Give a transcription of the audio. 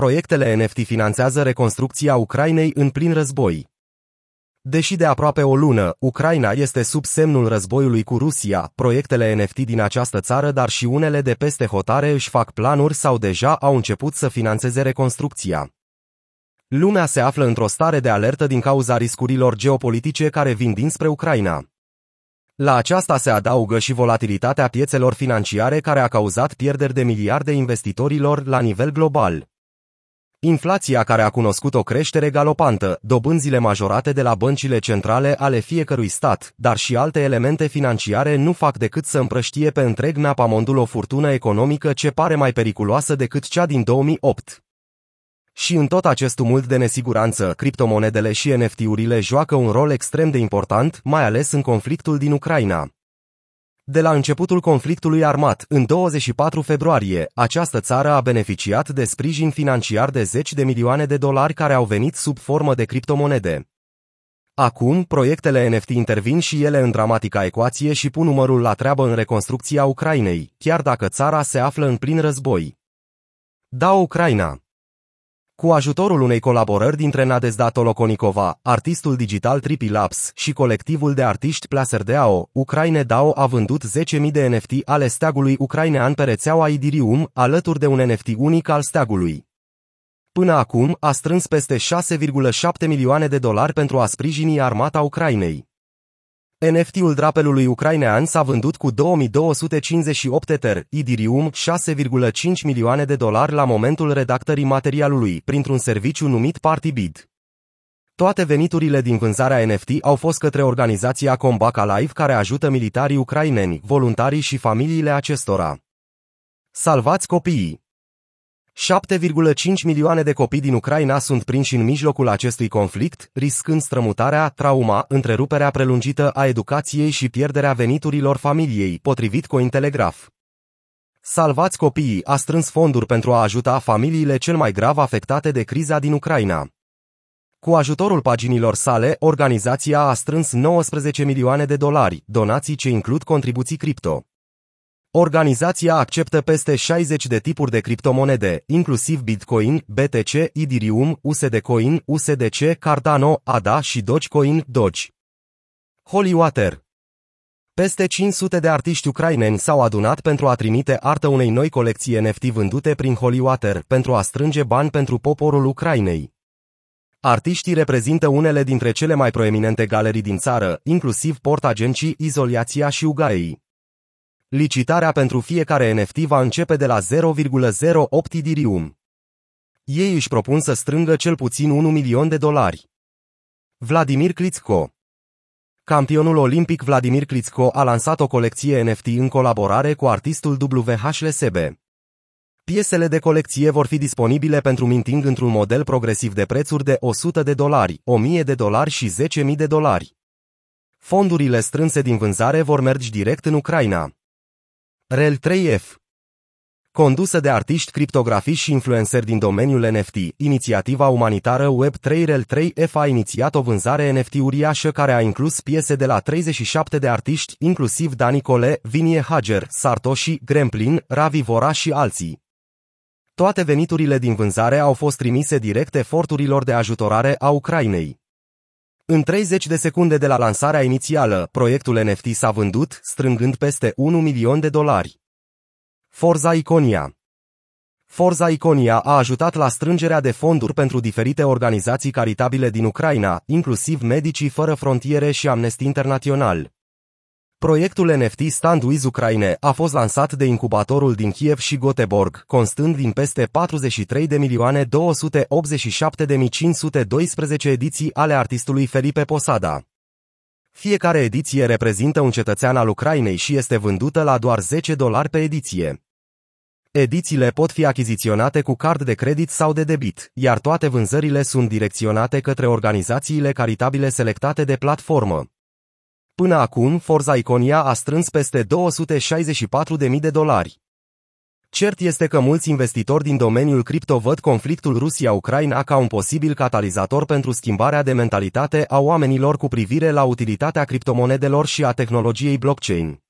proiectele NFT finanțează reconstrucția Ucrainei în plin război. Deși de aproape o lună, Ucraina este sub semnul războiului cu Rusia, proiectele NFT din această țară, dar și unele de peste hotare își fac planuri sau deja au început să financeze reconstrucția. Lumea se află într-o stare de alertă din cauza riscurilor geopolitice care vin dinspre Ucraina. La aceasta se adaugă și volatilitatea piețelor financiare care a cauzat pierderi de miliarde investitorilor la nivel global. Inflația care a cunoscut o creștere galopantă, dobânzile majorate de la băncile centrale ale fiecărui stat, dar și alte elemente financiare nu fac decât să împrăștie pe întreg napamondul o furtună economică ce pare mai periculoasă decât cea din 2008. Și în tot acest tumult de nesiguranță, criptomonedele și NFT-urile joacă un rol extrem de important, mai ales în conflictul din Ucraina. De la începutul conflictului armat, în 24 februarie, această țară a beneficiat de sprijin financiar de zeci de milioane de dolari care au venit sub formă de criptomonede. Acum, proiectele NFT intervin și ele în dramatica ecuație și pun numărul la treabă în reconstrucția Ucrainei, chiar dacă țara se află în plin război. Da Ucraina cu ajutorul unei colaborări dintre Nadezda Tolokonikova, artistul digital Trippy Labs și colectivul de artiști Placer DAO, Ucraine DAO a vândut 10.000 de NFT ale steagului ucrainean pe rețeaua Idirium, alături de un NFT unic al steagului. Până acum, a strâns peste 6,7 milioane de dolari pentru a sprijini armata Ucrainei. NFT-ul drapelului ucrainean s-a vândut cu 2258 Ether, Idirium, 6,5 milioane de dolari la momentul redactării materialului, printr-un serviciu numit PartyBid. Toate veniturile din vânzarea NFT au fost către organizația Combaca Live care ajută militarii ucraineni, voluntarii și familiile acestora. Salvați copiii! 7,5 milioane de copii din Ucraina sunt prinși în mijlocul acestui conflict, riscând strămutarea, trauma, întreruperea prelungită a educației și pierderea veniturilor familiei, potrivit Cointelegraph. Salvați copiii a strâns fonduri pentru a ajuta familiile cel mai grav afectate de criza din Ucraina. Cu ajutorul paginilor sale, organizația a strâns 19 milioane de dolari, donații ce includ contribuții cripto. Organizația acceptă peste 60 de tipuri de criptomonede, inclusiv Bitcoin, BTC, Ethereum, USD Coin, USDC, Cardano, ADA și Dogecoin, Doge. Holywater peste 500 de artiști ucraineni s-au adunat pentru a trimite artă unei noi colecții NFT vândute prin Holywater pentru a strânge bani pentru poporul Ucrainei. Artiștii reprezintă unele dintre cele mai proeminente galerii din țară, inclusiv Porta Genci, Izoliația și Ugaei. Licitarea pentru fiecare NFT va începe de la 0,08 Ethereum. Ei își propun să strângă cel puțin 1 milion de dolari. Vladimir Klitschko Campionul olimpic Vladimir Klitschko a lansat o colecție NFT în colaborare cu artistul WHLSB. Piesele de colecție vor fi disponibile pentru minting într-un model progresiv de prețuri de 100 de dolari, 1000 de dolari și 10.000 de dolari. Fondurile strânse din vânzare vor merge direct în Ucraina. Rel 3F Condusă de artiști, criptografiști și influenceri din domeniul NFT, inițiativa umanitară Web3 Rel 3F a inițiat o vânzare NFT uriașă care a inclus piese de la 37 de artiști, inclusiv Dani Cole, Vinie Hager, Sartoshi, Gremplin, Ravi Vora și alții. Toate veniturile din vânzare au fost trimise direct eforturilor de ajutorare a Ucrainei. În 30 de secunde de la lansarea inițială, proiectul NFT s-a vândut, strângând peste 1 milion de dolari. Forza Iconia Forza Iconia a ajutat la strângerea de fonduri pentru diferite organizații caritabile din Ucraina, inclusiv Medicii Fără Frontiere și Amnesty International. Proiectul NFT Stand With Ukraine a fost lansat de incubatorul din Kiev și Göteborg, constând din peste 43 de milioane 287 de 512 ediții ale artistului Felipe Posada. Fiecare ediție reprezintă un cetățean al Ucrainei și este vândută la doar 10 dolari pe ediție. Edițiile pot fi achiziționate cu card de credit sau de debit, iar toate vânzările sunt direcționate către organizațiile caritabile selectate de platformă. Până acum, Forza Iconia a strâns peste 264.000 de dolari. Cert este că mulți investitori din domeniul cripto văd conflictul Rusia-Ucraina ca un posibil catalizator pentru schimbarea de mentalitate a oamenilor cu privire la utilitatea criptomonedelor și a tehnologiei blockchain.